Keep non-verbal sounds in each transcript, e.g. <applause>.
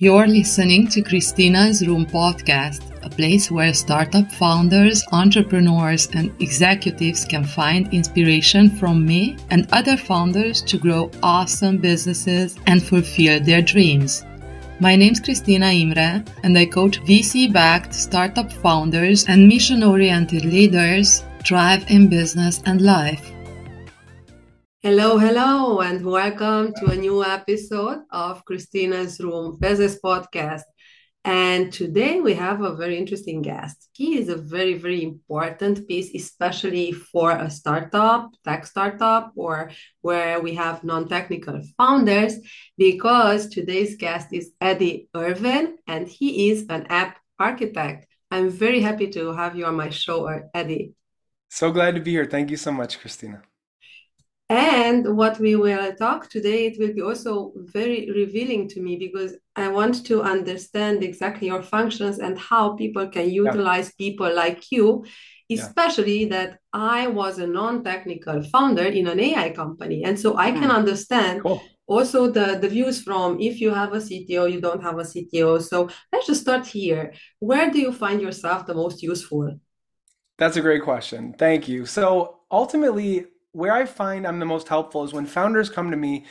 You're listening to Christina's Room podcast, a place where startup founders, entrepreneurs, and executives can find inspiration from me and other founders to grow awesome businesses and fulfill their dreams. My name's Christina Imre, and I coach VC backed startup founders and mission oriented leaders thrive in business and life. Hello, hello, and welcome to a new episode of Christina's Room Business Podcast. And today we have a very interesting guest. He is a very, very important piece, especially for a startup, tech startup, or where we have non technical founders, because today's guest is Eddie Irvin, and he is an app architect. I'm very happy to have you on my show, Eddie. So glad to be here. Thank you so much, Christina. And what we will talk today, it will be also very revealing to me because I want to understand exactly your functions and how people can utilize yeah. people like you, especially yeah. that I was a non-technical founder in an AI company. And so I can hmm. understand cool. also the, the views from if you have a CTO, you don't have a CTO. So let's just start here. Where do you find yourself the most useful? That's a great question. Thank you. So ultimately, where I find I'm the most helpful is when founders come to me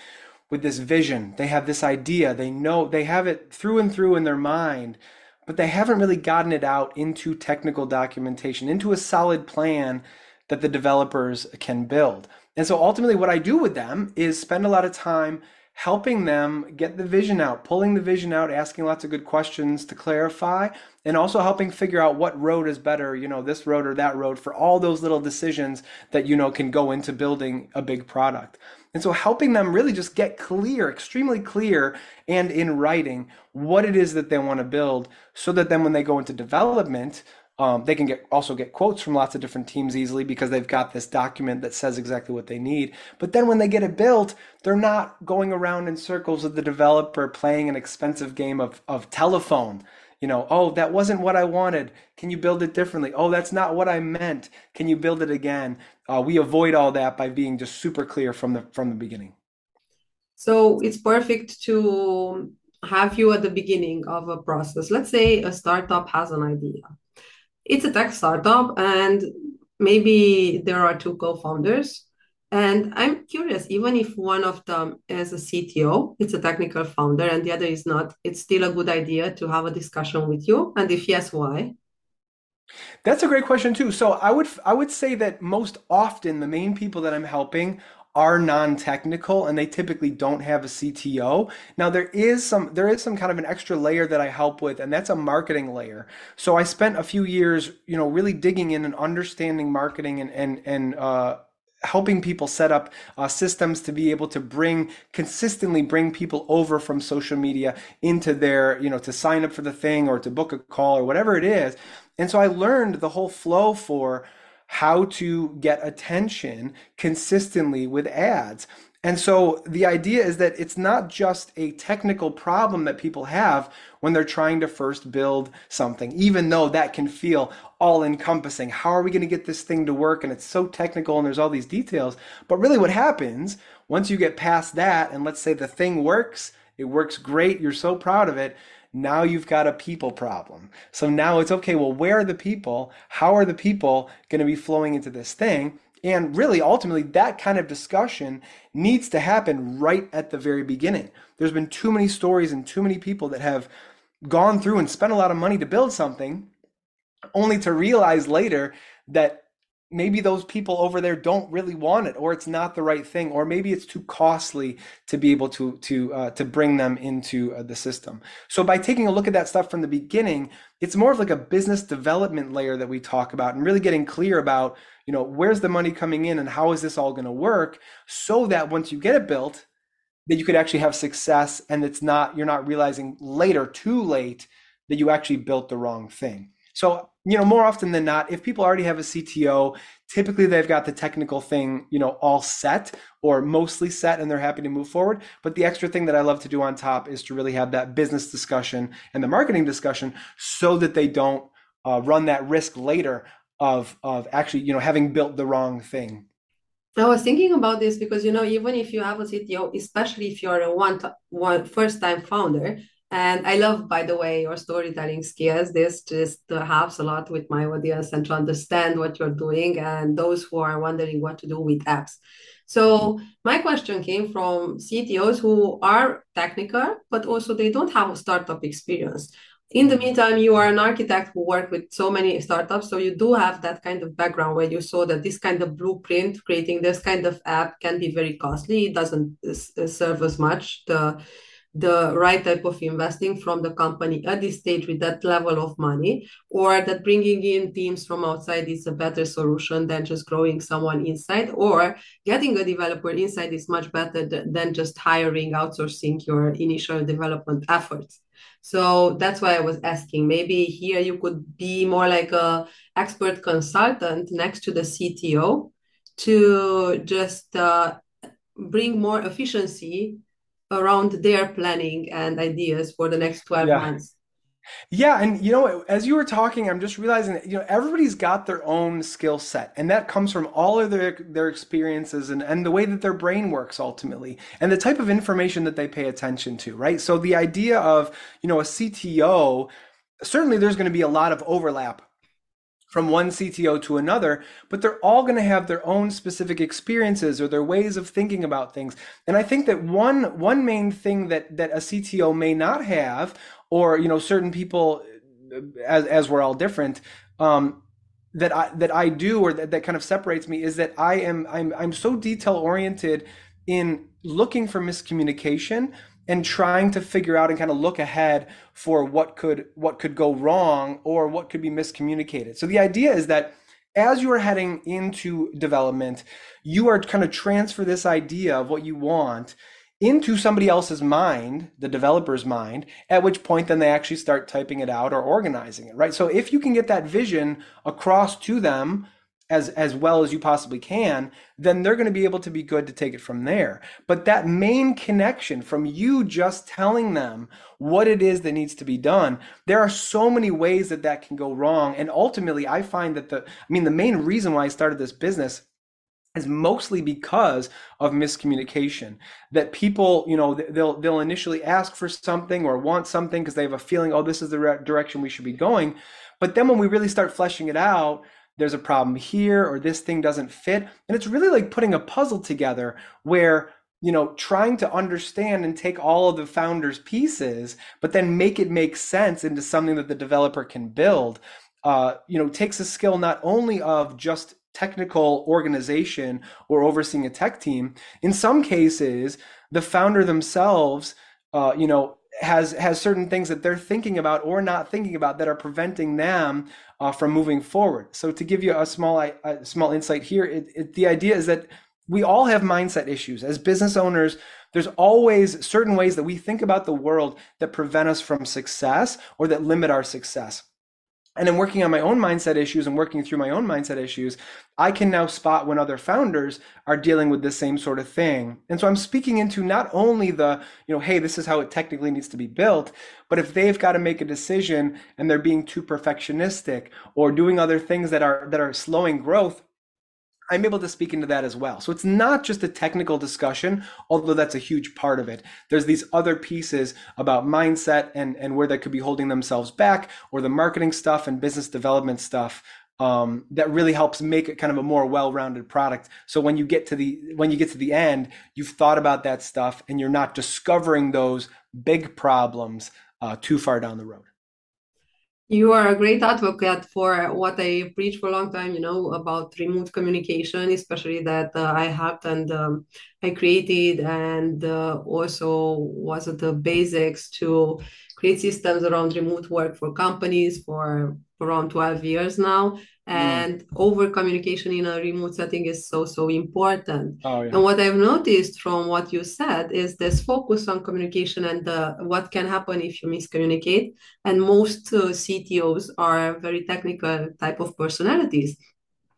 with this vision. They have this idea, they know they have it through and through in their mind, but they haven't really gotten it out into technical documentation, into a solid plan that the developers can build. And so ultimately, what I do with them is spend a lot of time helping them get the vision out, pulling the vision out, asking lots of good questions to clarify, and also helping figure out what road is better, you know, this road or that road for all those little decisions that, you know, can go into building a big product. And so helping them really just get clear, extremely clear, and in writing what it is that they want to build so that then when they go into development, um, they can get also get quotes from lots of different teams easily because they've got this document that says exactly what they need. But then when they get it built, they're not going around in circles with the developer playing an expensive game of, of telephone. You know, oh, that wasn't what I wanted. Can you build it differently? Oh, that's not what I meant. Can you build it again? Uh, we avoid all that by being just super clear from the from the beginning. So it's perfect to have you at the beginning of a process. Let's say a startup has an idea it's a tech startup and maybe there are two co-founders. And i'm curious even if one of them is a cto it's a technical founder and the other is not it's still a good idea to have a discussion with you? And if yes why? That's a great question too. So i would i would say that most often the main people that i'm helping are non-technical and they typically don't have a CTO. Now there is some there is some kind of an extra layer that I help with and that's a marketing layer. So I spent a few years, you know, really digging in and understanding marketing and and and uh helping people set up uh, systems to be able to bring consistently bring people over from social media into their you know to sign up for the thing or to book a call or whatever it is and so i learned the whole flow for how to get attention consistently with ads. And so the idea is that it's not just a technical problem that people have when they're trying to first build something, even though that can feel all encompassing. How are we going to get this thing to work? And it's so technical and there's all these details. But really, what happens once you get past that, and let's say the thing works, it works great, you're so proud of it now you've got a people problem. So now it's okay, well, where are the people? How are the people going to be flowing into this thing? And really, ultimately, that kind of discussion needs to happen right at the very beginning. There's been too many stories and too many people that have gone through and spent a lot of money to build something only to realize later that maybe those people over there don't really want it or it's not the right thing or maybe it's too costly to be able to to uh, to bring them into uh, the system. So by taking a look at that stuff from the beginning it's more of like a business development layer that we talk about and really getting clear about you know where's the money coming in and how is this all going to work so that once you get it built that you could actually have success and it's not you're not realizing later too late that you actually built the wrong thing so, you know, more often than not, if people already have a CTO, typically they've got the technical thing, you know, all set or mostly set and they're happy to move forward. But the extra thing that I love to do on top is to really have that business discussion and the marketing discussion so that they don't uh, run that risk later of of actually, you know, having built the wrong thing. I was thinking about this because you know even if you have a CTO, especially if you're a one, one first time founder, And I love, by the way, your storytelling skills. This just helps a lot with my audience and to understand what you're doing and those who are wondering what to do with apps. So my question came from CTOs who are technical, but also they don't have a startup experience. In the meantime, you are an architect who worked with so many startups, so you do have that kind of background where you saw that this kind of blueprint, creating this kind of app, can be very costly. It doesn't serve as much the the right type of investing from the company at this stage with that level of money, or that bringing in teams from outside is a better solution than just growing someone inside, or getting a developer inside is much better than just hiring, outsourcing your initial development efforts. So that's why I was asking. Maybe here you could be more like a expert consultant next to the CTO to just uh, bring more efficiency around their planning and ideas for the next 12 yeah. months. Yeah, and you know, as you were talking, I'm just realizing that you know everybody's got their own skill set, and that comes from all of their their experiences and and the way that their brain works ultimately, and the type of information that they pay attention to, right? So the idea of you know a CTO, certainly there's going to be a lot of overlap from one CTO to another, but they're all going to have their own specific experiences or their ways of thinking about things. And I think that one one main thing that that a CTO may not have, or you know, certain people, as as we're all different, um, that I that I do or that, that kind of separates me is that I am I'm I'm so detail oriented in looking for miscommunication and trying to figure out and kind of look ahead for what could what could go wrong or what could be miscommunicated. So the idea is that as you are heading into development, you are kind of transfer this idea of what you want into somebody else's mind, the developer's mind, at which point then they actually start typing it out or organizing it, right? So if you can get that vision across to them as as well as you possibly can, then they're going to be able to be good to take it from there. But that main connection from you just telling them what it is that needs to be done, there are so many ways that that can go wrong. And ultimately, I find that the I mean the main reason why I started this business is mostly because of miscommunication that people you know they'll they'll initially ask for something or want something because they have a feeling oh this is the direction we should be going but then when we really start fleshing it out there's a problem here or this thing doesn't fit. And it's really like putting a puzzle together where you know trying to understand and take all of the founders pieces but then make it make sense into something that the developer can build uh, you know takes a skill not only of just technical organization or overseeing a tech team. In some cases the founder themselves uh, you know has has certain things that they're thinking about or not thinking about that are preventing them uh, from moving forward. So to give you a small a small insight here, it, it, the idea is that we all have mindset issues as business owners. There's always certain ways that we think about the world that prevent us from success or that limit our success and I'm working on my own mindset issues and working through my own mindset issues, I can now spot when other founders are dealing with the same sort of thing. And so I'm speaking into not only the, you know, hey, this is how it technically needs to be built, but if they've got to make a decision and they're being too perfectionistic or doing other things that are that are slowing growth, I'm able to speak into that as well. So it's not just a technical discussion, although that's a huge part of it. There's these other pieces about mindset and, and where they could be holding themselves back, or the marketing stuff and business development stuff um, that really helps make it kind of a more well-rounded product. So when you get to the when you get to the end, you've thought about that stuff and you're not discovering those big problems uh, too far down the road. You are a great advocate for what I preach for a long time, you know, about remote communication, especially that uh, I helped and um, I created and uh, also was the basics to create systems around remote work for companies for around 12 years now. And mm. over communication in a remote setting is so so important oh, yeah. and what i've noticed from what you said is this focus on communication and what can happen if you miscommunicate and most uh, ctos are very technical type of personalities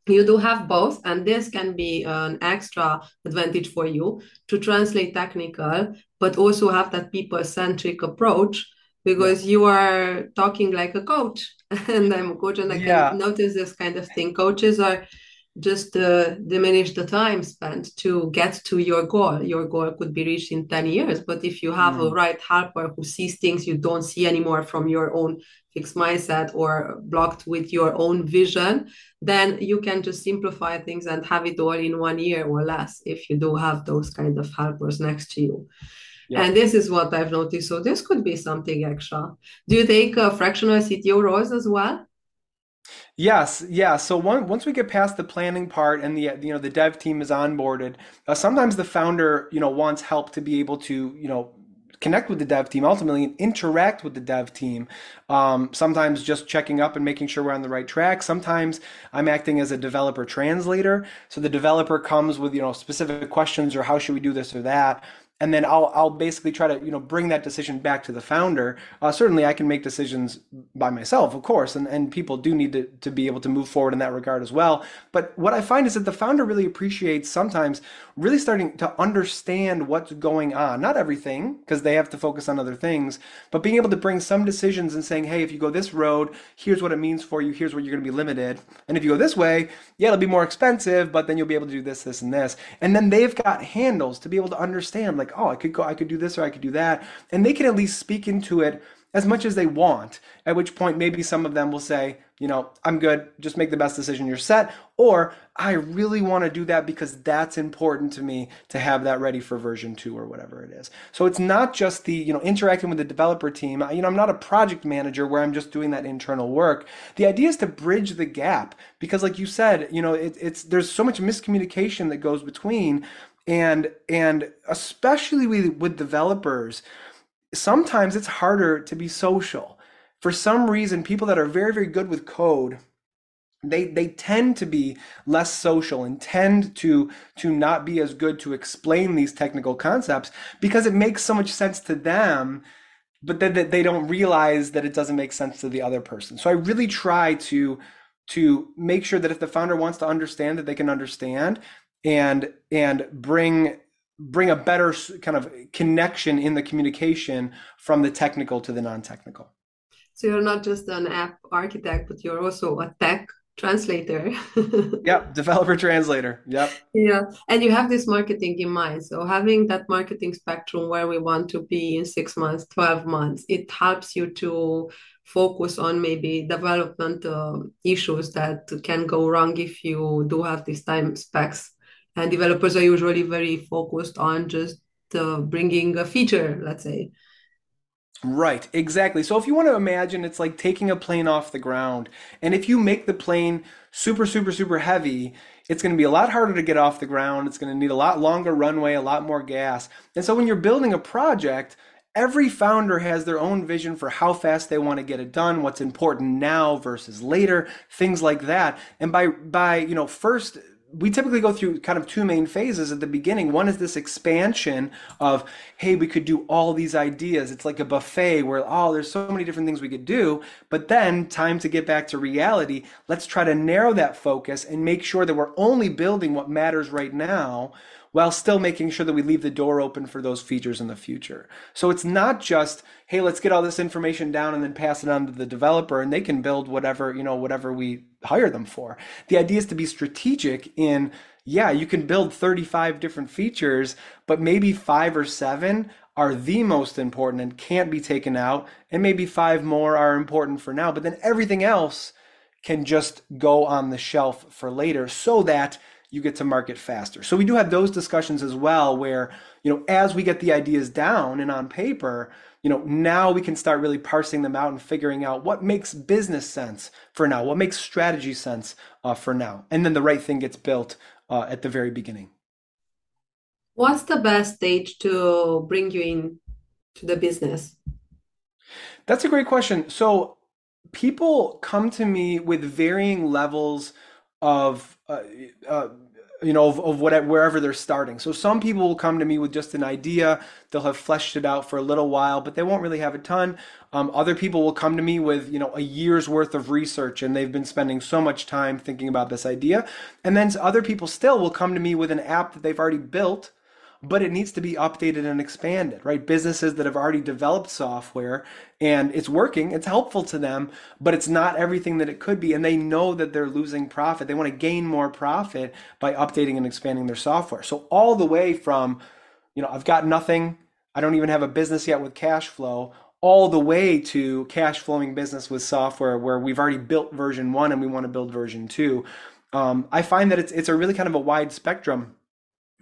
you do have both and this can be an extra advantage for you to translate technical but also have that people centric approach because you are talking like a coach <laughs> and i'm a coach and i yeah. can notice this kind of thing coaches are just uh, diminish the time spent to get to your goal. Your goal could be reached in 10 years, but if you have mm. a right helper who sees things you don't see anymore from your own fixed mindset or blocked with your own vision, then you can just simplify things and have it all in one year or less if you do have those kind of helpers next to you. Yeah. And this is what I've noticed. So this could be something extra. Do you take uh, fractional CTO roles as well? Yes, yeah. So one, once we get past the planning part and the you know the dev team is onboarded, uh, sometimes the founder you know wants help to be able to you know connect with the dev team ultimately and interact with the dev team. Um, sometimes just checking up and making sure we're on the right track. Sometimes I'm acting as a developer translator. So the developer comes with you know specific questions or how should we do this or that and then I'll I'll basically try to you know bring that decision back to the founder. Uh, certainly, I can make decisions by myself, of course, and and people do need to to be able to move forward in that regard as well. But what I find is that the founder really appreciates sometimes really starting to understand what's going on. Not everything, because they have to focus on other things, but being able to bring some decisions and saying, hey, if you go this road, here's what it means for you. Here's where you're going to be limited. And if you go this way, yeah, it'll be more expensive, but then you'll be able to do this, this, and this. And then they've got handles to be able to understand, like like, oh, I could go, I could do this or I could do that. And they can at least speak into it as much as they want, at which point maybe some of them will say, you know, I'm good, just make the best decision you're set. Or I really want to do that because that's important to me to have that ready for version two or whatever it is. So it's not just the, you know, interacting with the developer team. You know, I'm not a project manager where I'm just doing that internal work. The idea is to bridge the gap because like you said, you know, it, it's, there's so much miscommunication that goes between and and especially with, with developers sometimes it's harder to be social. For some reason people that are very very good with code they they tend to be less social and tend to to not be as good to explain these technical concepts because it makes so much sense to them but then they don't realize that it doesn't make sense to the other person. So i really try to to make sure that if the founder wants to understand that they can understand and and bring bring a better kind of connection in the communication from the technical to the non-technical. So you're not just an app architect but you're also a tech translator. <laughs> Yep developer translator. Yep. Yeah and you have this marketing in mind. So having that marketing spectrum where we want to be in six months 12 months it helps you to focus on maybe development uh, issues that can go wrong if you do have these time specs and developers are usually very focused on just uh, bringing a feature let's say Right, exactly. So if you want to imagine it's like taking a plane off the ground, and if you make the plane super, super, super heavy, it's going to be a lot harder to get off the ground. It's going to need a lot longer runway, a lot more gas. And so when you're building a project, every founder has their own vision for how fast they want to get it done, what's important now versus later, things like that. And by by, you know, first we typically go through kind of two main phases at the beginning. One is this expansion of, hey, we could do all these ideas. It's like a buffet where, oh, there's so many different things we could do. But then, time to get back to reality. Let's try to narrow that focus and make sure that we're only building what matters right now while still making sure that we leave the door open for those features in the future. So it's not just, hey, let's get all this information down and then pass it on to the developer and they can build whatever, you know, whatever we hire them for. The idea is to be strategic in, yeah, you can build 35 different features, but maybe five or seven are the most important and can't be taken out, and maybe five more are important for now, but then everything else can just go on the shelf for later so that you get to market faster. So we do have those discussions as well where, you know, as we get the ideas down and on paper, you know, now we can start really parsing them out and figuring out what makes business sense for now, what makes strategy sense uh, for now. And then the right thing gets built uh, at the very beginning. What's the best stage to bring you in to the business? That's a great question. So people come to me with varying levels of uh, uh, you know of, of what wherever they're starting. So some people will come to me with just an idea. They'll have fleshed it out for a little while but they won't really have a ton. Um, other people will come to me with you know a year's worth of research and they've been spending so much time thinking about this idea. And then other people still will come to me with an app that they've already built but it needs to be updated and expanded, right? Businesses that have already developed software and it's working, it's helpful to them, but it's not everything that it could be. And they know that they're losing profit. They want to gain more profit by updating and expanding their software. So, all the way from, you know, I've got nothing, I don't even have a business yet with cash flow, all the way to cash flowing business with software where we've already built version one and we want to build version two. Um, I find that it's it's a really kind of a wide spectrum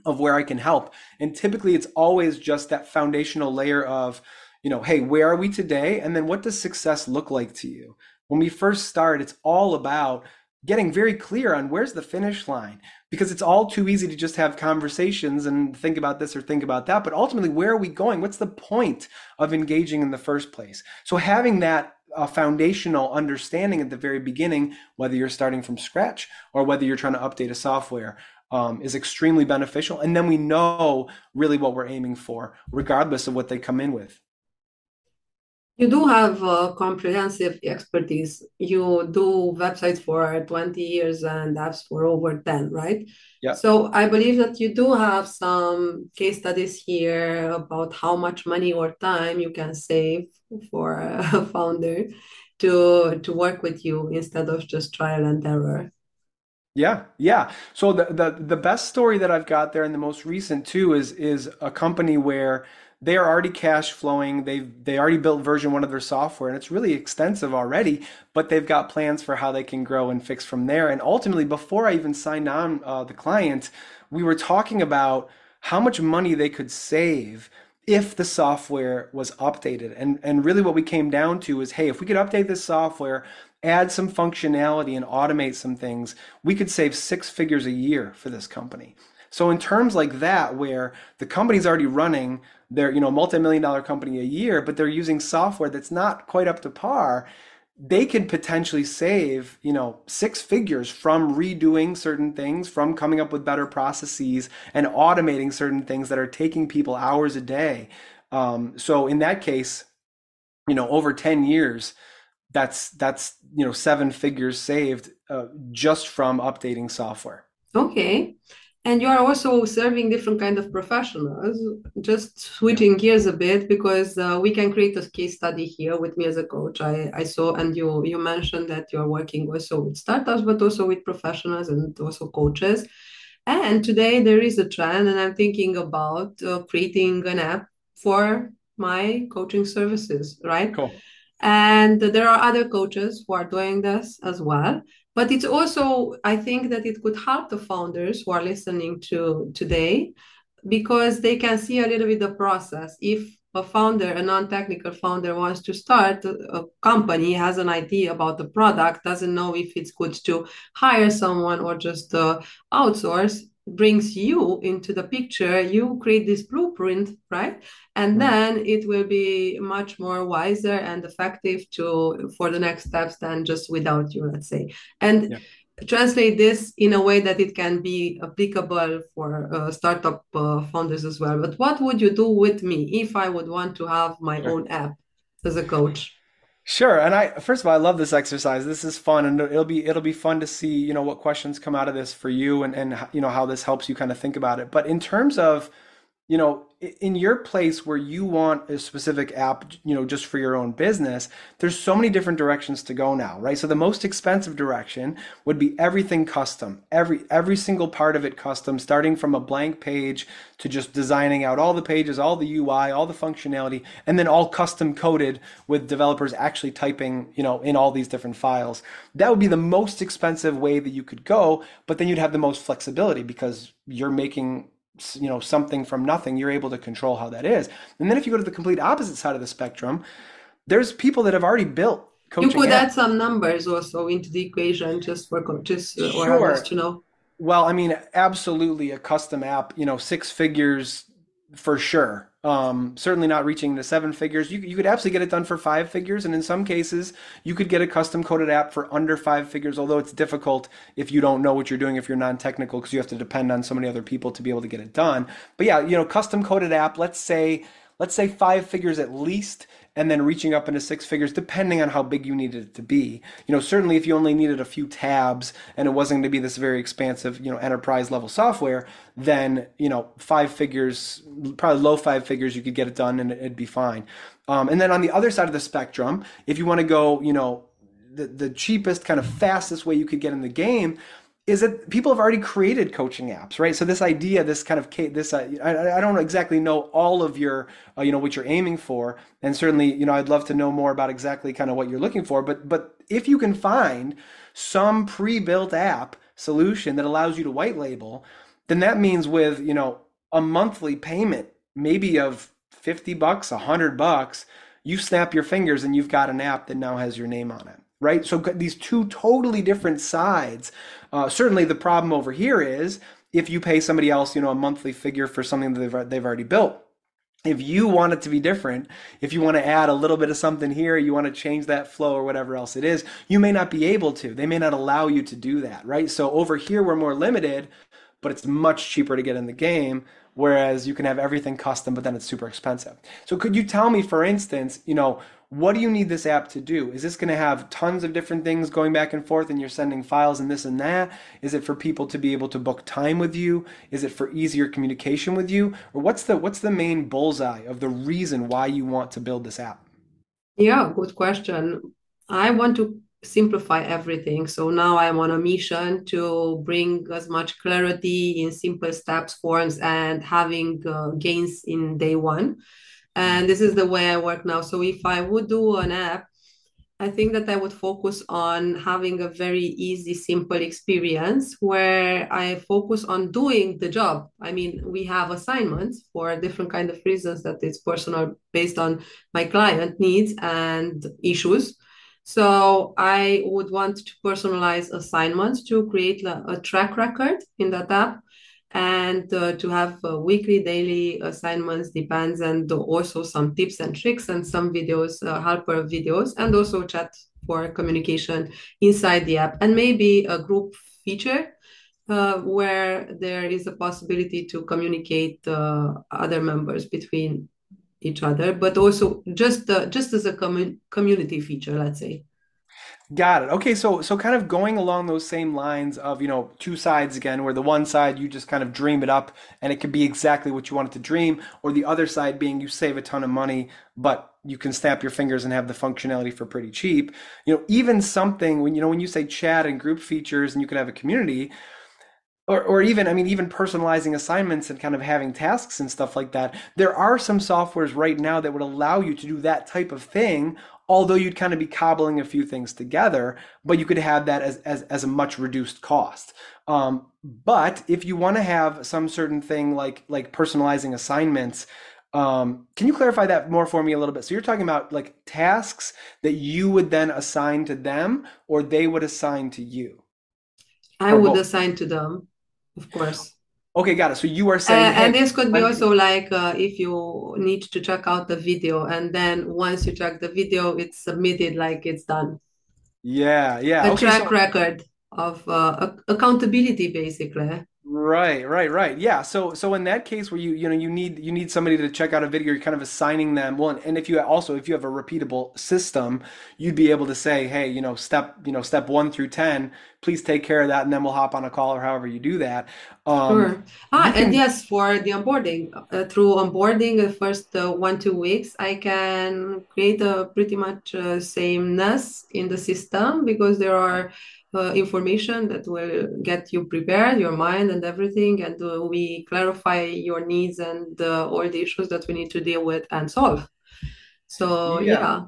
of where I can help. And typically it's always just that foundational layer of, you know, hey, where are we today? And then what does success look like to you? When we first start, it's all about getting very clear on where's the finish line because it's all too easy to just have conversations and think about this or think about that but ultimately where are we going what's the point of engaging in the first place so having that uh, foundational understanding at the very beginning whether you're starting from scratch or whether you're trying to update a software um, is extremely beneficial and then we know really what we're aiming for regardless of what they come in with you do have uh, comprehensive expertise. You do websites for 20 years and apps for over 10, right? Yeah. So I believe that you do have some case studies here about how much money or time you can save for a <laughs> founder to to work with you instead of just trial and error. Yeah, yeah. So the, the the best story that I've got there and the most recent too is is a company where they are already cash flowing. They've they already built version one of their software, and it's really extensive already. But they've got plans for how they can grow and fix from there. And ultimately, before I even signed on uh, the client, we were talking about how much money they could save if the software was updated. And and really, what we came down to is, hey, if we could update this software, add some functionality, and automate some things, we could save six figures a year for this company. So in terms like that, where the company's already running they're you know multi-million dollar company a year but they're using software that's not quite up to par they could potentially save you know six figures from redoing certain things from coming up with better processes and automating certain things that are taking people hours a day um, so in that case you know over 10 years that's that's you know seven figures saved uh, just from updating software. Okay. And you are also serving different kind of professionals. Just switching gears a bit because uh, we can create a case study here with me as a coach. I, I saw and you you mentioned that you're working also with startups but also with professionals and also coaches. And today there is a trend and i'm thinking about uh, creating an app for my coaching services right? Cool and there are other coaches who are doing this as well. But it's also i think that it could help the founders who are listening to today because they can see a little bit the process. If a founder a non-technical founder wants to start a company has an idea about the product doesn't know if it's good to hire someone or just uh, outsource brings you into the picture. You create this blueprint right? And then it will be much more wiser and effective to for the next steps than just without you let's say. And yeah. translate this in a way that it can be applicable for uh, startup uh, founders as well. But what would you do with me if i would want to have my own app as a coach Sure, and I first of all, I love this exercise. This is fun, and it'll be it'll be fun to see you know what questions come out of this for you, and and you know how this helps you kind of think about it. But in terms of you know in your place where you want a specific app you know just for your own business there's so many different directions to go now right? So the most expensive direction would be everything custom every every single part of it custom starting from a blank page to just designing out all the pages all the ui all the functionality and then all custom coded with developers actually typing you know in all these different files. That would be the most expensive way that you could go but then you'd have the most flexibility because you're making you know something from nothing you're able to control how that is and then if you go to the complete opposite side of the spectrum there's people that have already built you could apps. add some numbers also into the equation just for just uh, sure. or to know well i mean absolutely a custom app you know six figures for sure um, certainly not reaching the seven figures. You, you could absolutely get it done for five figures. And in some cases, you could get a custom coded app for under five figures, although it's difficult if you don't know what you're doing, if you're non technical, because you have to depend on so many other people to be able to get it done. But yeah, you know, custom coded app, let's say, let's say five figures at least, and then reaching up into six figures, depending on how big you needed it to be. You know, certainly if you only needed a few tabs and it wasn't going to be this very expansive, you know, enterprise level software, then, you know, five figures, probably low five figures, you could get it done and it'd be fine. Um, and then on the other side of the spectrum, if you want to go, you know, the, the cheapest, kind of fastest way you could get in the game, is that people have already created coaching apps, right? So this idea, this kind of this, uh, I, I don't exactly know all of your, uh, you know, what you're aiming for, and certainly, you know, I'd love to know more about exactly kind of what you're looking for. But but if you can find some pre-built app solution that allows you to white label, then that means with you know a monthly payment, maybe of fifty bucks, a hundred bucks, you snap your fingers and you've got an app that now has your name on it right? So these two totally different sides. Uh, certainly, the problem over here is if you pay somebody else, you know, a monthly figure for something that they've, they've already built. If you want it to be different, if you want to add a little bit of something here, you want to change that flow or whatever else it is, you may not be able to. They may not allow you to do that, right? So over here, we're more limited, but it's much cheaper to get in the game whereas you can have everything custom but then it's super expensive so could you tell me for instance you know what do you need this app to do? Is this going to have tons of different things going back and forth and you're sending files and this and that? Is it for people to be able to book time with you? Is it for easier communication with you? Or what's the what's the main bullseye of the reason why you want to build this app? Yeah, good question. I want to simplify everything. So now I'm on a mission to bring as much clarity in simple steps, forms, and having uh, gains in day one and this is the way i work now. So if i would do an app i think that i would focus on having a very easy simple experience where i focus on doing the job. I mean we have assignments for different kind of reasons that it's personal based on my client needs and issues. So I would want to personalize assignments to create a track record in that app and uh, to have uh, weekly daily assignments depends and also some tips and tricks and some videos uh, helper videos and also chat for communication inside the app and maybe a group feature uh, where there is a possibility to communicate uh, other members between each other but also just uh, just as a com- community feature let's say Got it. Okay, so so kind of going along those same lines of, you know, two sides again, where the one side you just kind of dream it up and it could be exactly what you want it to dream, or the other side being you save a ton of money, but you can snap your fingers and have the functionality for pretty cheap. You know, even something when you know when you say chat and group features and you can have a community, or, or even i mean even personalizing assignments and kind of having tasks and stuff like that there are some softwares right now that would allow you to do that type of thing although you'd kind of be cobbling a few things together, but you could have that as, as, as a much reduced cost. Um, but if you want to have some certain thing like like personalizing assignments, um, can you clarify that more for me a little bit? So you're talking about like tasks that you would then assign to them, or they would assign to you. I would both? assign to them, of course. Okay, got it. So you are saying, uh, and this could be also like uh, if you need to check out the video, and then once you check the video, it's submitted like it's done. Yeah, yeah. A okay, track so... record of uh, accountability, basically. Right, right, right. Yeah. So so in that case where you you know you need you need somebody to check out a video, you're kind of assigning them well, and if you also if you have a repeatable system, you'd be able to say, hey, you know, step you know step one through ten, please take care of that, and then we'll hop on a call or however you do that. Um, sure. Ah, and yes, for the onboarding uh, through onboarding the first uh, one two weeks, I can create a pretty much uh, sameness in the system because there are uh, information that will get you prepared, your mind and everything, and uh, we clarify your needs and uh, all the issues that we need to deal with and solve. So yeah. yeah.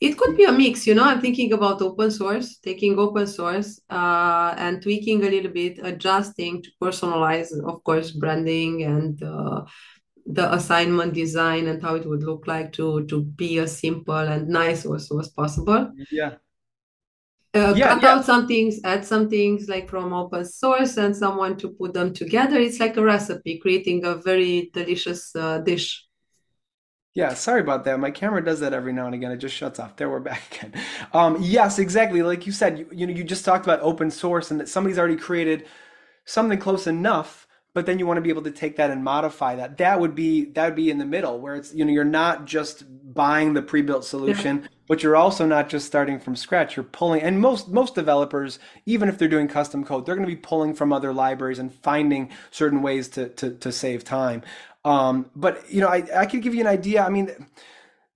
It could be a mix, you know. I'm thinking about open source, taking open source uh, and tweaking a little bit, adjusting to personalize, of course, branding and uh, the assignment design and how it would look like to to be as simple and nice also as possible. Yeah uh, yeah, cut yeah. out some things, add some things like from open source, and someone to put them together. It's like a recipe, creating a very delicious uh, dish. Yeah, sorry about that. My camera does that every now and again. It just shuts off. There, we're <laughs> back again. Um, yes, exactly. Like you said, you, you know, you just talked about open source and that somebody's already created something close enough but then you want to be able to take that and modify that. That would be that would be in the middle where it's you know you're not just buying the pre-built solution, yeah. But you're also not just starting from scratch. You're pulling and most most developers, even if they're doing custom code, they're going to be pulling from other libraries and finding certain ways to to, to save time. Um, but you know, I, I could give you an idea. I mean,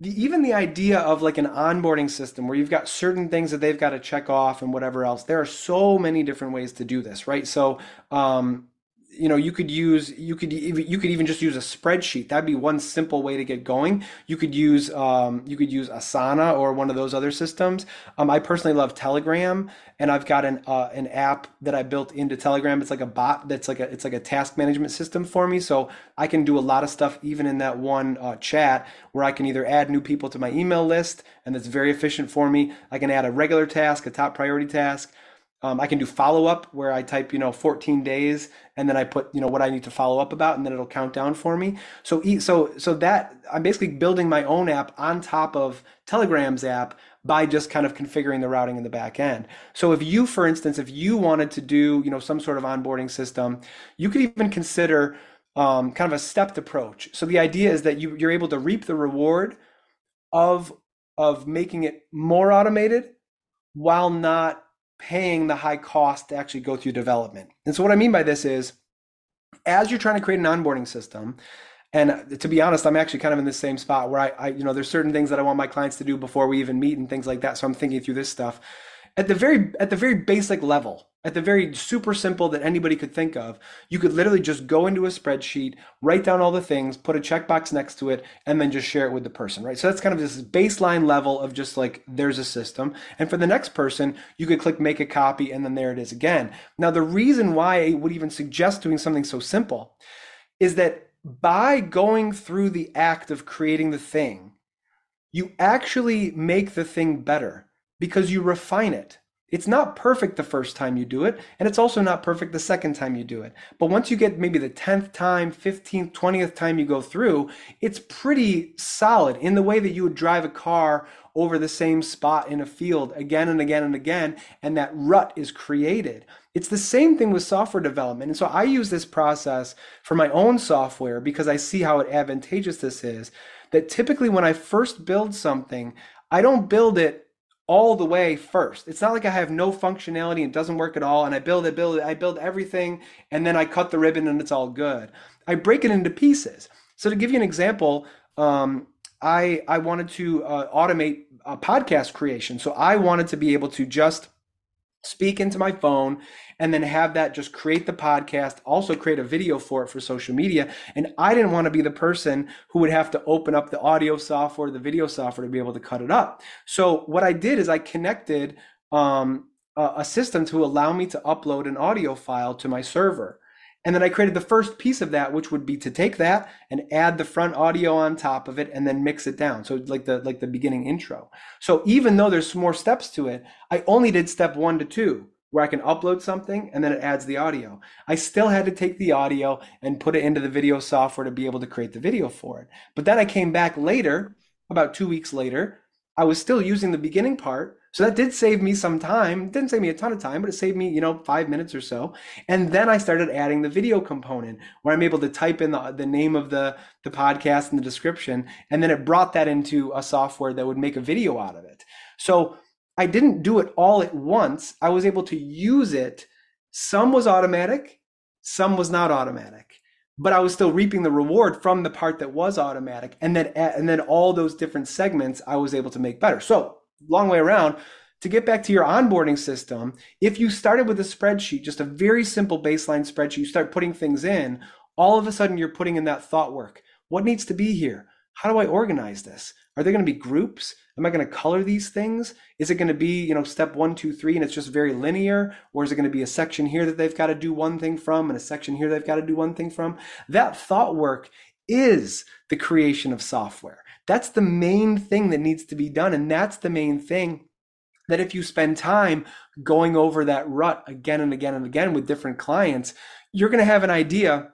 the, even the idea of like an onboarding system where you've got certain things that they've got to check off and whatever else. There are so many different ways to do this, right? So, um, you know you could use you could you could even just use a spreadsheet. That'd be one simple way to get going. You could use um, you could use asana or one of those other systems. Um, i personally love telegram and i've got an uh, an app that i built into telegram. It's like a bot that's like a it's like a task management system for me. So i can do a lot of stuff even in that one uh, chat where i can either add new people to my email list and that's very efficient for me. I can add a regular task a top priority task um, I can do follow up where I type, you know, 14 days and then I put, you know, what I need to follow up about and then it'll count down for me. So, so, so that I'm basically building my own app on top of Telegram's app by just kind of configuring the routing in the back end. So if you, for instance, if you wanted to do, you know, some sort of onboarding system, you could even consider um, kind of a stepped approach. So the idea is that you, you're able to reap the reward of, of making it more automated while not paying the high cost to actually go through development. And so what I mean by this is as you're trying to create an onboarding system, and to be honest, I'm actually kind of in the same spot where I, I, you know, there's certain things that I want my clients to do before we even meet and things like that. So I'm thinking through this stuff at the very at the very basic level at the very super simple that anybody could think of you could literally just go into a spreadsheet write down all the things put a checkbox next to it and then just share it with the person right? So that's kind of this baseline level of just like there's a system. And for the next person you could click make a copy and then there it is again. Now the reason why i would even suggest doing something so simple is that by going through the act of creating the thing you actually make the thing better because you refine it. It's not perfect the first time you do it, and it's also not perfect the second time you do it. But once you get maybe the 10th time, 15th, 20th time you go through, it's pretty solid in the way that you would drive a car over the same spot in a field again and again and again, and that rut is created. It's the same thing with software development. And so I use this process for my own software because I see how advantageous this is. That typically, when I first build something, I don't build it all the way first. It's not like I have no functionality and doesn't work at all and I build it, build it, I build everything and then I cut the ribbon and it's all good. I break it into pieces. So to give you an example, um, I I wanted to uh, automate a podcast creation. So I wanted to be able to just speak into my phone and then have that just create the podcast, also create a video for it for social media. And I didn't want to be the person who would have to open up the audio software, the video software to be able to cut it up. So what I did is I connected um, a system to allow me to upload an audio file to my server. And then I created the first piece of that, which would be to take that and add the front audio on top of it and then mix it down. So like the like the beginning intro. So even though there's more steps to it, I only did step one to two where I can upload something and then it adds the audio. I still had to take the audio and put it into the video software to be able to create the video for it. But then I came back later, about two weeks later, I was still using the beginning part so that did save me some time. It didn't save me a ton of time, but it saved me, you know, five minutes or so. And then I started adding the video component where I'm able to type in the, the name of the, the podcast in the description. And then it brought that into a software that would make a video out of it. So I didn't do it all at once. I was able to use it. Some was automatic, some was not automatic but I was still reaping the reward from the part that was automatic. And then, and then all those different segments I was able to make better. So long way around. To get back to your onboarding system, if you started with a spreadsheet, just a very simple baseline spreadsheet, you start putting things in, all of a sudden you're putting in that thought work. What needs to be here? How do I organize this? Are there going to be groups? Am I going to color these things? Is it going to be, you know, step one, two, three, and it's just very linear? Or is it going to be a section here that they've got to do one thing from and a section here they've got to do one thing from? That thought work is the creation of software. That's the main thing that needs to be done. And that's the main thing that if you spend time going over that rut again and again and again with different clients, you're going to have an idea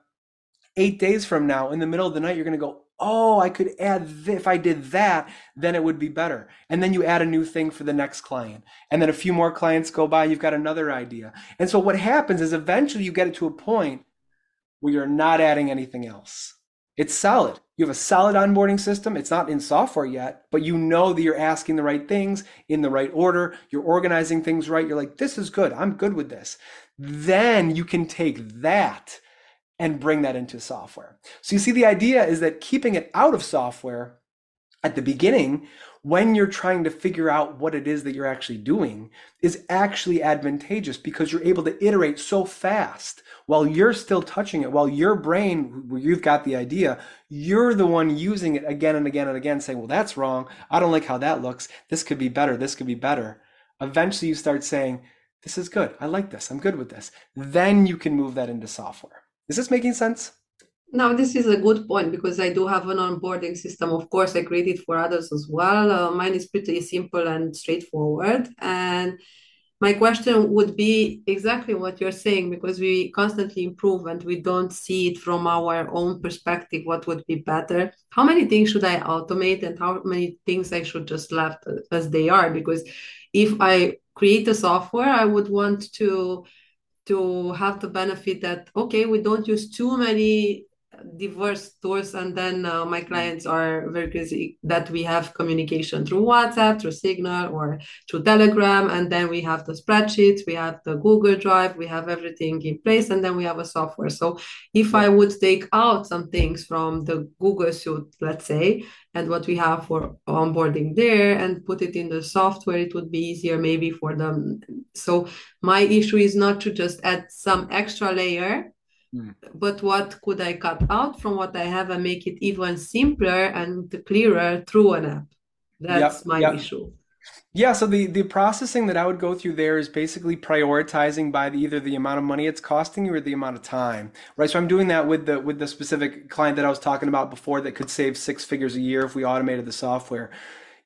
eight days from now in the middle of the night, you're going to go, Oh, I could add, if I did that, then it would be better. And then you add a new thing for the next client. And then a few more clients go by, you've got another idea. And so what happens is eventually you get it to a point where you're not adding anything else. It's solid. You have a solid onboarding system. It's not in software yet, but you know that you're asking the right things in the right order. You're organizing things right. You're like, this is good. I'm good with this. Then you can take that and bring that into software. So you see, the idea is that keeping it out of software at the beginning when you're trying to figure out what it is that you're actually doing is actually advantageous because you're able to iterate so fast while you're still touching it while your brain you've got the idea you're the one using it again and again and again saying well that's wrong. I don't like how that looks. This could be better. This could be better. Eventually you start saying this is good. I like this. I'm good with this. Then you can move that into software is this making sense now, this is a good point because I do have an onboarding system. Of course, I create it for others as well. Uh, mine is pretty simple and straightforward. And my question would be exactly what you're saying because we constantly improve and we don't see it from our own perspective what would be better. How many things should I automate and how many things I should just left as they are? Because if I create a software, I would want to to have the benefit that okay we don't use too many diverse tools and then uh, my clients are very busy that we have communication through whatsapp through signal or through telegram and then we have the spreadsheets we have the google drive we have everything in place and then we have a software. So if i would take out some things from the google suite let's say and what we have for onboarding there and put it in the software it would be easier maybe for them. So my issue is not to just add some extra layer Mm. But what could I cut out from what I have and make it even simpler and clearer through an app? That's yep, my yep. issue. Yeah, so the the processing that I would go through there is basically prioritizing by the, either the amount of money it's costing you or the amount of time, right? So I'm doing that with the with the specific client that I was talking about before that could save six figures a year if we automated the software.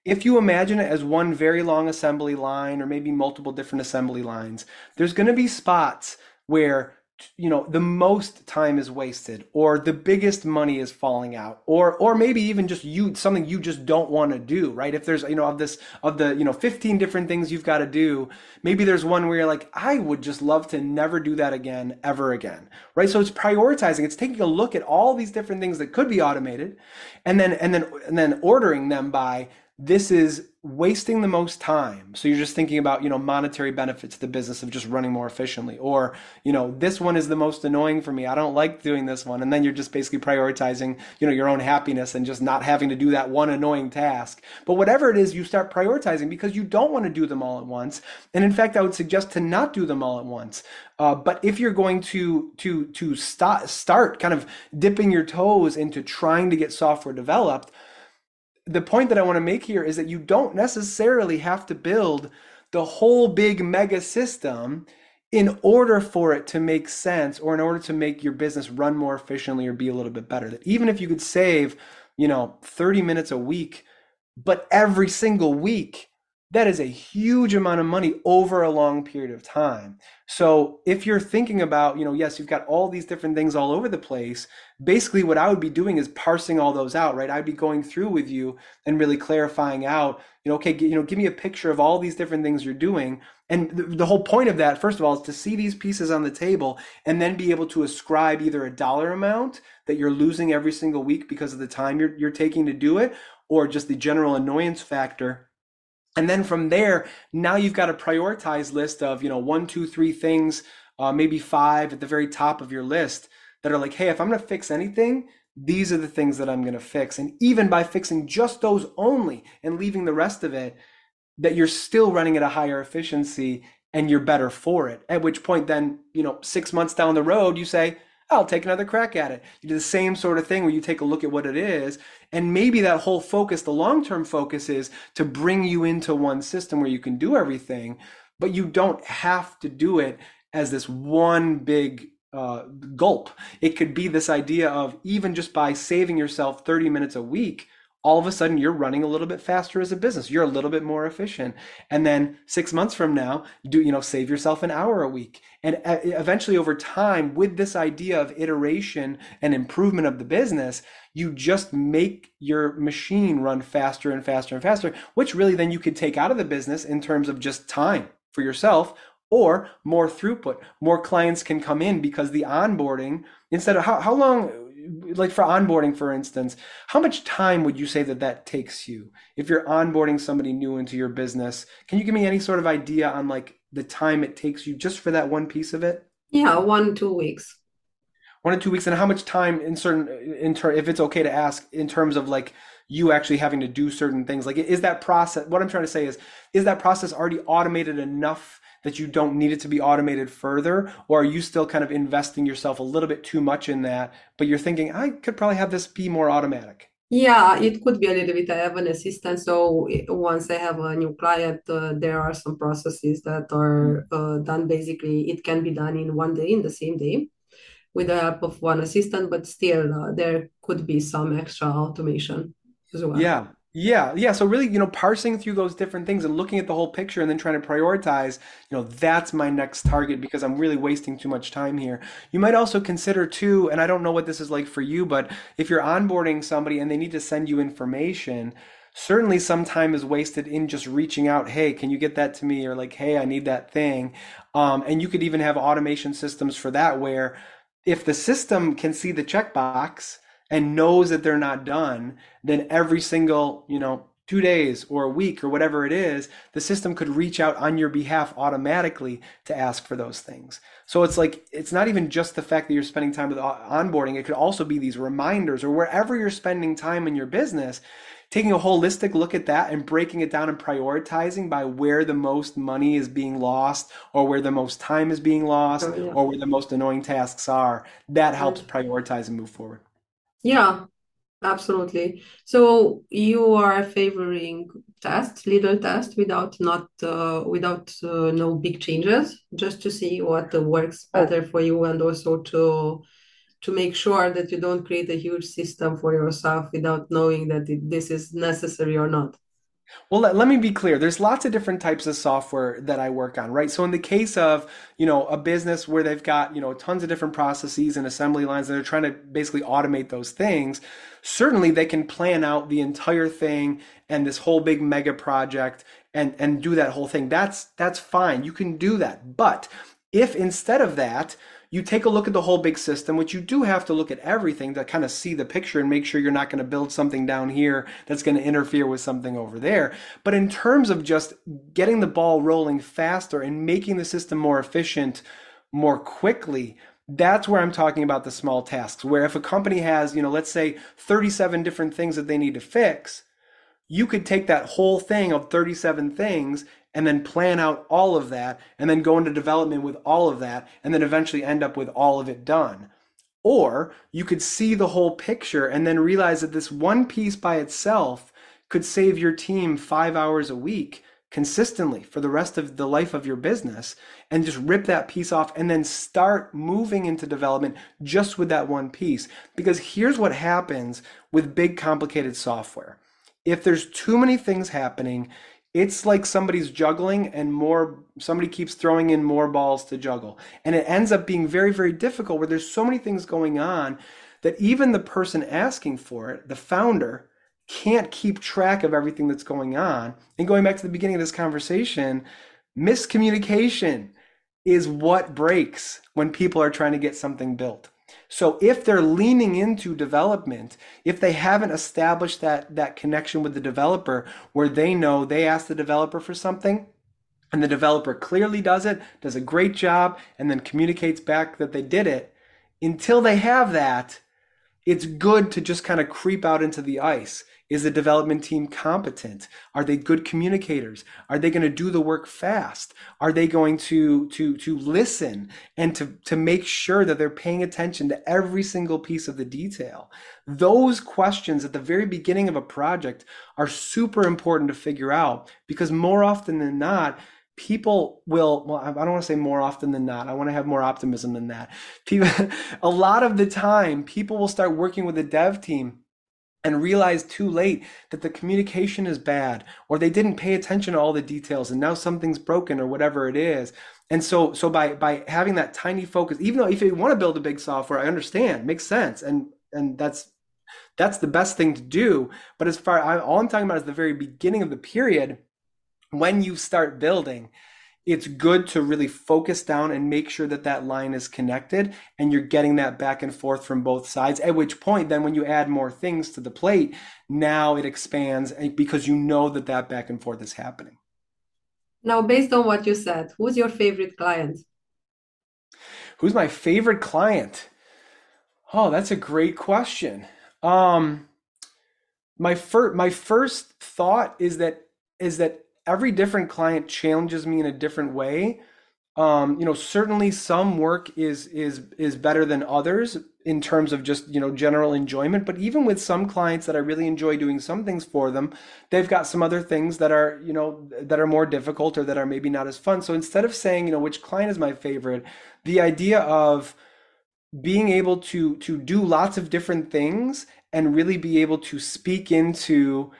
If you imagine it as one very long assembly line or maybe multiple different assembly lines, there's going to be spots where you know the most time is wasted or the biggest money is falling out or or maybe even just you something you just don't want to do right? If there's you know of this of the you know 15 different things you've got to do maybe there's one where you're like i would just love to never do that again ever again right? So it's prioritizing it's taking a look at all these different things that could be automated and then and then and then ordering them by this is wasting the most time. So you're just thinking about you know monetary benefits to the business of just running more efficiently. Or you know this one is the most annoying for me. I don't like doing this one. And then you're just basically prioritizing you know your own happiness and just not having to do that one annoying task. But whatever it is you start prioritizing because you don't want to do them all at once. And in fact i would suggest to not do them all at once. Uh, but if you're going to to to start start kind of dipping your toes into trying to get software developed the point that I want to make here is that you don't necessarily have to build the whole big mega system in order for it to make sense or in order to make your business run more efficiently or be a little bit better. That even if you could save, you know, 30 minutes a week, but every single week that is a huge amount of money over a long period of time. So if you're thinking about, you know, yes, you've got all these different things all over the place, basically what I would be doing is parsing all those out, right? I'd be going through with you and really clarifying out, you know, okay, you know, give me a picture of all these different things you're doing. And the, the whole point of that, first of all, is to see these pieces on the table and then be able to ascribe either a dollar amount that you're losing every single week because of the time you're, you're taking to do it, or just the general annoyance factor and then from there, now you've got a prioritized list of, you know, one, two, three things, uh, maybe five at the very top of your list that are like, hey, if I'm going to fix anything, these are the things that I'm going to fix. And even by fixing just those only and leaving the rest of it, that you're still running at a higher efficiency and you're better for it. At which point, then, you know, six months down the road, you say, I'll take another crack at it. You do the same sort of thing where you take a look at what it is. And maybe that whole focus, the long term focus is to bring you into one system where you can do everything, but you don't have to do it as this one big uh, gulp. It could be this idea of even just by saving yourself 30 minutes a week, all of a sudden you're running a little bit faster as a business. You're a little bit more efficient. And then six months from now do you know save yourself an hour a week. And uh, eventually over time with this idea of iteration and improvement of the business you just make your machine run faster and faster and faster which really then you could take out of the business in terms of just time for yourself or more throughput. More clients can come in because the onboarding instead of how, how long like for onboarding for instance how much time would you say that that takes you? If you're onboarding somebody new into your business can you give me any sort of idea on like the time it takes you just for that one piece of it? Yeah one two weeks. One or two weeks and how much time in certain in ter- if it's okay to ask in terms of like you actually having to do certain things? Like is that process what i'm trying to say is is that process already automated enough that you don't need it to be automated further? Or are you still kind of investing yourself a little bit too much in that but you're thinking i could probably have this be more automatic yeah it could be a little bit. I have an assistant so once i have a new client uh, there are some processes that are uh, done. Basically it can be done in one day in the same day with the help of one assistant but still uh, there could be some extra automation as well. Yeah yeah, yeah. So really, you know, parsing through those different things and looking at the whole picture and then trying to prioritize, you know, that's my next target because I'm really wasting too much time here. You might also consider too, and I don't know what this is like for you, but if you're onboarding somebody and they need to send you information, certainly some time is wasted in just reaching out, hey, can you get that to me? Or like, hey, I need that thing. Um, and you could even have automation systems for that where if the system can see the checkbox and knows that they're not done, then every single, you know, two days or a week or whatever it is, the system could reach out on your behalf automatically to ask for those things. So it's like, it's not even just the fact that you're spending time with onboarding, it could also be these reminders or wherever you're spending time in your business, taking a holistic look at that and breaking it down and prioritizing by where the most money is being lost or where the most time is being lost oh, yeah. or where the most annoying tasks are. That helps mm. prioritize and move forward. Yeah, absolutely. So you are favoring test, little test, without not uh, without uh, no big changes, just to see what works oh. better for you, and also to to make sure that you don't create a huge system for yourself without knowing that it, this is necessary or not. Well, let, let me be clear. There's lots of different types of software that I work on, right? So in the case of, you know, a business where they've got, you know, tons of different processes and assembly lines and they're trying to basically automate those things, certainly they can plan out the entire thing and this whole big mega project and and do that whole thing. That's that's fine. You can do that. But if instead of that, you take a look at the whole big system, which you do have to look at everything to kind of see the picture and make sure you're not going to build something down here that's going to interfere with something over there. But in terms of just getting the ball rolling faster and making the system more efficient more quickly, that's where I'm talking about the small tasks. Where if a company has, you know, let's say 37 different things that they need to fix, you could take that whole thing of 37 things and then plan out all of that and then go into development with all of that and then eventually end up with all of it done. Or you could see the whole picture and then realize that this one piece by itself could save your team five hours a week consistently for the rest of the life of your business and just rip that piece off and then start moving into development just with that one piece. Because here's what happens with big complicated software. If there's too many things happening, it's like somebody's juggling and more somebody keeps throwing in more balls to juggle. And it ends up being very very difficult where there's so many things going on that even the person asking for it the founder can't keep track of everything that's going on. And going back to the beginning of this conversation miscommunication is what breaks when people are trying to get something built so if they're leaning into development, if they haven't established that that connection with the developer where they know they ask the developer for something and the developer clearly does it, does a great job and then communicates back that they did it, until they have that, it's good to just kind of creep out into the ice is the development team competent? Are they good communicators? Are they going to do the work fast? Are they going to to to listen and to to make sure that they're paying attention to every single piece of the detail? Those questions at the very beginning of a project are super important to figure out because more often than not, people will well i don't want to say more often than not i want to have more optimism than that people <laughs> a lot of the time people will start working with a dev team and realize too late that the communication is bad or they didn't pay attention to all the details and now something's broken or whatever it is. And so so by by having that tiny focus even though if you want to build a big software i understand makes sense and and that's that's the best thing to do. But as far I, all i'm talking about is the very beginning of the period when you start building it's good to really focus down and make sure that that line is connected and you're getting that back and forth from both sides. At which point, then when you add more things to the plate, now it expands because you know that that back and forth is happening. Now, based on what you said, who's your favorite client? Who's my favorite client? Oh, that's a great question. Um, my first my first thought is that is that every different client challenges me in a different way. Um, you know, certainly some work is is is better than others in terms of just you know general enjoyment. But even with some clients that I really enjoy doing some things for them, they've got some other things that are you know that are more difficult or that are maybe not as fun. So instead of saying you know which client is my favorite, the idea of being able to to do lots of different things and really be able to speak into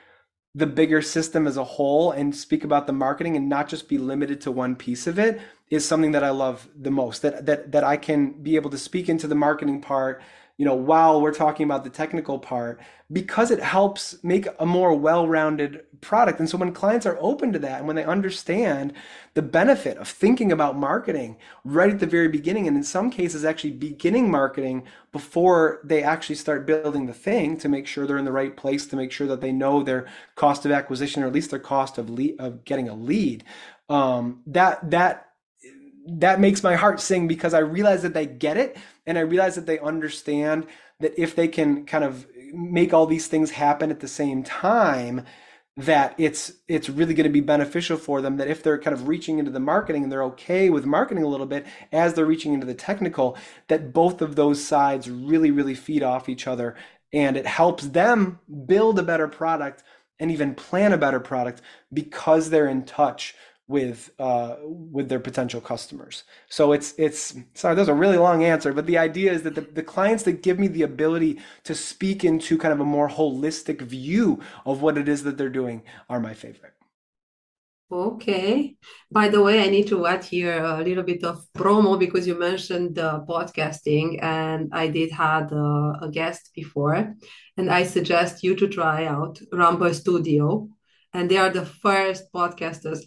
the bigger system as a whole and speak about the marketing and not just be limited to one piece of it is something that I love the most that that that I can be able to speak into the marketing part you know, while we're talking about the technical part, because it helps make a more well-rounded product. And so when clients are open to that and when they understand the benefit of thinking about marketing right at the very beginning, and in some cases actually beginning marketing before they actually start building the thing to make sure they're in the right place, to make sure that they know their cost of acquisition or at least their cost of of getting a lead, um, that that that makes my heart sing because I realize that they get it and I realize that they understand that if they can kind of make all these things happen at the same time, that it's it's really going to be beneficial for them that if they're kind of reaching into the marketing and they're okay with marketing a little bit as they're reaching into the technical that both of those sides really really feed off each other. And it helps them build a better product and even plan a better product because they're in touch with uh, with their potential customers. So it's it's sorry, that's a really long answer, but the idea is that the, the clients that give me the ability to speak into kind of a more holistic view of what it is that they're doing are my favorite. Okay. By the way, I need to add here a little bit of promo because you mentioned uh, podcasting, and I did had uh, a guest before, and I suggest you to try out Rumble Studio, and they are the first podcasters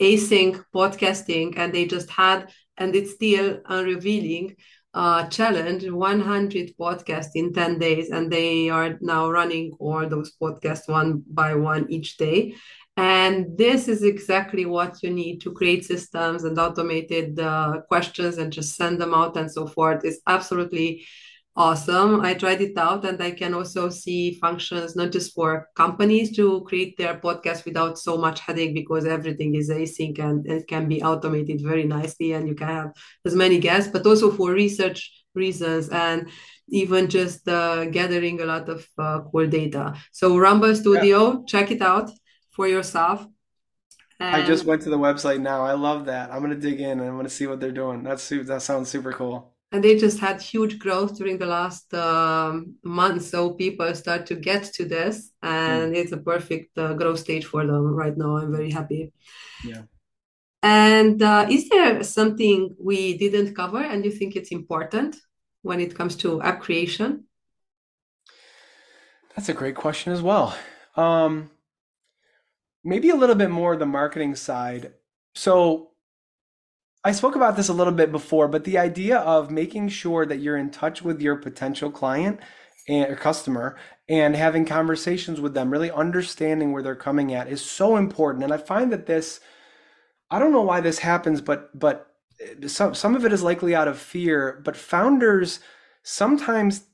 async podcasting and they just had and it's still unrevealing uh, challenge 100 podcasts in 10 days and they are now running all those podcasts one by one each day. And this is exactly what you need to create systems and automated uh, questions and just send them out and so forth. Is absolutely awesome. I tried it out and I can also see functions not just for companies to create their podcast without so much headache because everything is async and it can be automated very nicely and you can have as many guests, but also for research reasons and even just uh, gathering a lot of uh, cool data. So Rumble Studio, yeah. check it out for yourself. And I just went to the website now. I love that. I'm gonna dig in and I'm gonna see what they're doing. That's that sounds super cool and they just had huge growth during the last um, month. So people start to get to this and mm. it's a perfect uh, growth stage for them right now. I'm very happy. Yeah. And uh, is there something we didn't cover and you think it's important when it comes to app creation? That's a great question as well. Um, maybe a little bit more the marketing side. So I spoke about this a little bit before, but the idea of making sure that you're in touch with your potential client and customer and having conversations with them, really understanding where they're coming at is so important. And I find that this, I don't know why this happens, but but eh, some some of it is likely out of fear. But founders sometimes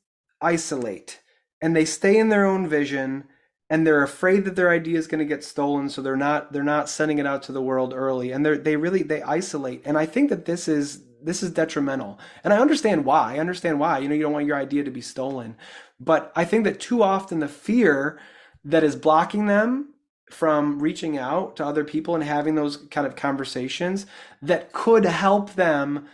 isolate and they stay in their own vision and they're afraid that their idea is going to get stolen so they're not they're not sending it out to the world early. And they they really they isolate. And i think that this is this is detrimental. And i understand why i understand why. You know you don't want your idea to be stolen. But i think that too often the fear that is blocking them from reaching out to other people and having those kind of conversations that could help them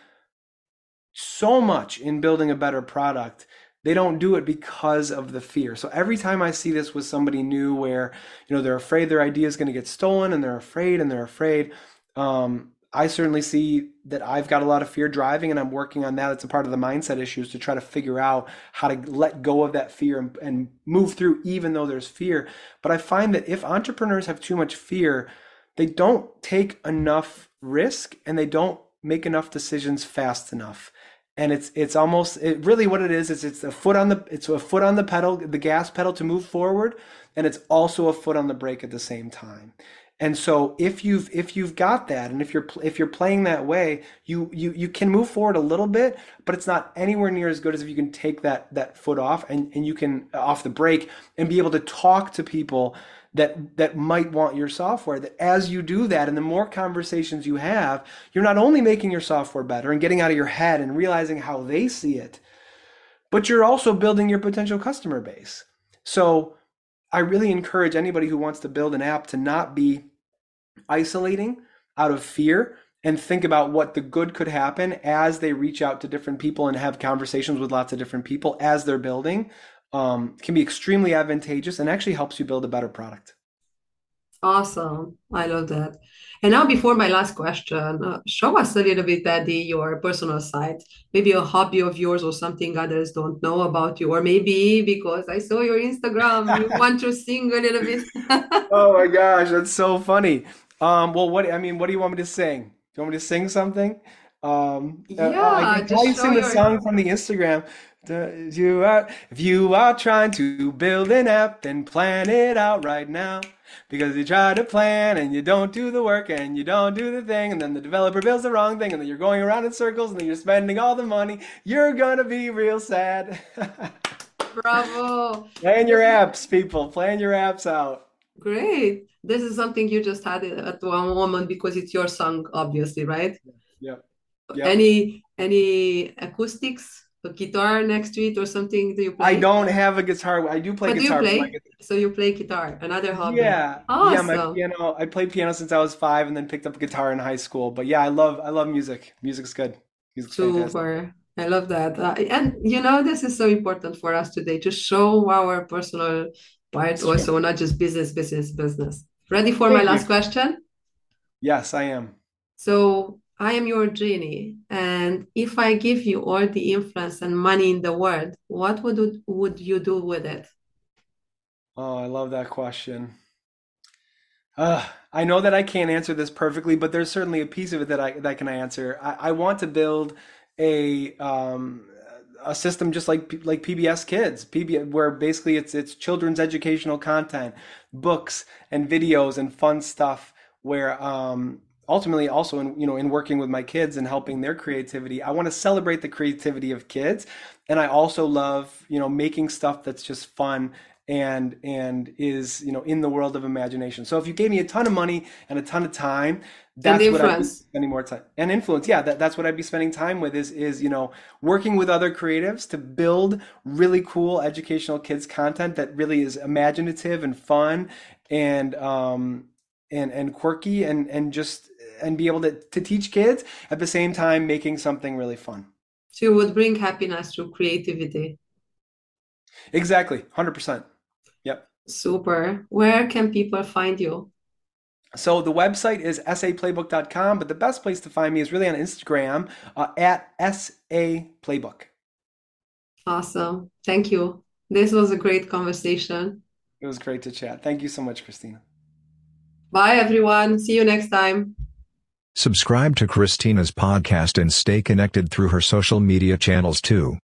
so much in building a better product they don't do it because of the fear. So every time I see this with somebody new where, you know, they're afraid their idea is going to get stolen and they're afraid and they're afraid, um, I certainly see that I've got a lot of fear driving and I'm working on that. It's a part of the mindset issues to try to figure out how to let go of that fear and, and move through even though there's fear. But I find that if entrepreneurs have too much fear, they don't take enough risk and they don't make enough decisions fast enough and it's it's almost it really what it is is it's a foot on the it's a foot on the pedal the gas pedal to move forward and it's also a foot on the brake at the same time. And so if you've if you've got that and if you're if you're playing that way you you you can move forward a little bit but it's not anywhere near as good as if you can take that that foot off and and you can off the brake and be able to talk to people that that might want your software that as you do that and the more conversations you have you're not only making your software better and getting out of your head and realizing how they see it but you're also building your potential customer base. So i really encourage anybody who wants to build an app to not be isolating out of fear and think about what the good could happen as they reach out to different people and have conversations with lots of different people as they're building um, can be extremely advantageous and actually helps you build a better product. Awesome. I love that. And now, before my last question, uh, show us a little bit, Eddie, your personal side, maybe a hobby of yours or something others don't know about you, or maybe because I saw your Instagram, you <laughs> want to sing a little bit. <laughs> oh my gosh, that's so funny. Um, well, what I mean, what do you want me to sing? Do you want me to sing something? Um, uh, yeah, uh, I can probably sing the song from the Instagram. You are, if you are trying to build an app, then plan it out right now. Because you try to plan and you don't do the work and you don't do the thing, and then the developer builds the wrong thing, and then you're going around in circles and then you're spending all the money. You're gonna be real sad. <laughs> Bravo. Plan your apps, people. Plan your apps out. Great. This is something you just had at one moment because it's your song, obviously, right? Yeah. Yep. Any any acoustics a guitar next to it or something? Do you play? I don't have a guitar. I do play but guitar. Do you play? So you play guitar, another hobby. Yeah, awesome. yeah. My piano. I played piano since I was five, and then picked up guitar in high school. But yeah, I love I love music. Music's good. Music's Super. Fantastic. I love that. Uh, and you know, this is so important for us today to show our personal part also, not just business, business, business. Ready for Thank my you. last question? Yes, I am. So I am your genie, and if I give you all the influence and money in the world, what would would you do with it? Oh, I love that question. Uh, I know that I can't answer this perfectly, but there's certainly a piece of it that I that can answer. I, I want to build a um, a system just like like PBS Kids, PBS, where basically it's it's children's educational content, books and videos and fun stuff. Where um, ultimately also in you know in working with my kids and helping their creativity i want to celebrate the creativity of kids. And i also love you know making stuff that's just fun and and is you know in the world of imagination. So if you gave me a ton of money and a ton of time that's what i'd be spending more time and influence yeah that, that's what i'd be spending time with is is you know working with other creatives to build really cool educational kids content that really is imaginative and fun and um and and quirky and and just and be able to, to teach kids at the same time making something really fun. So you would bring happiness through creativity. Exactly, 100%. Yep. Super. Where can people find you? So the website is saplaybook.com, but the best place to find me is really on Instagram uh, at saplaybook. Awesome. Thank you. This was a great conversation. It was great to chat. Thank you so much, Christina. Bye, everyone. See you next time. Subscribe to Christina's podcast and stay connected through her social media channels too.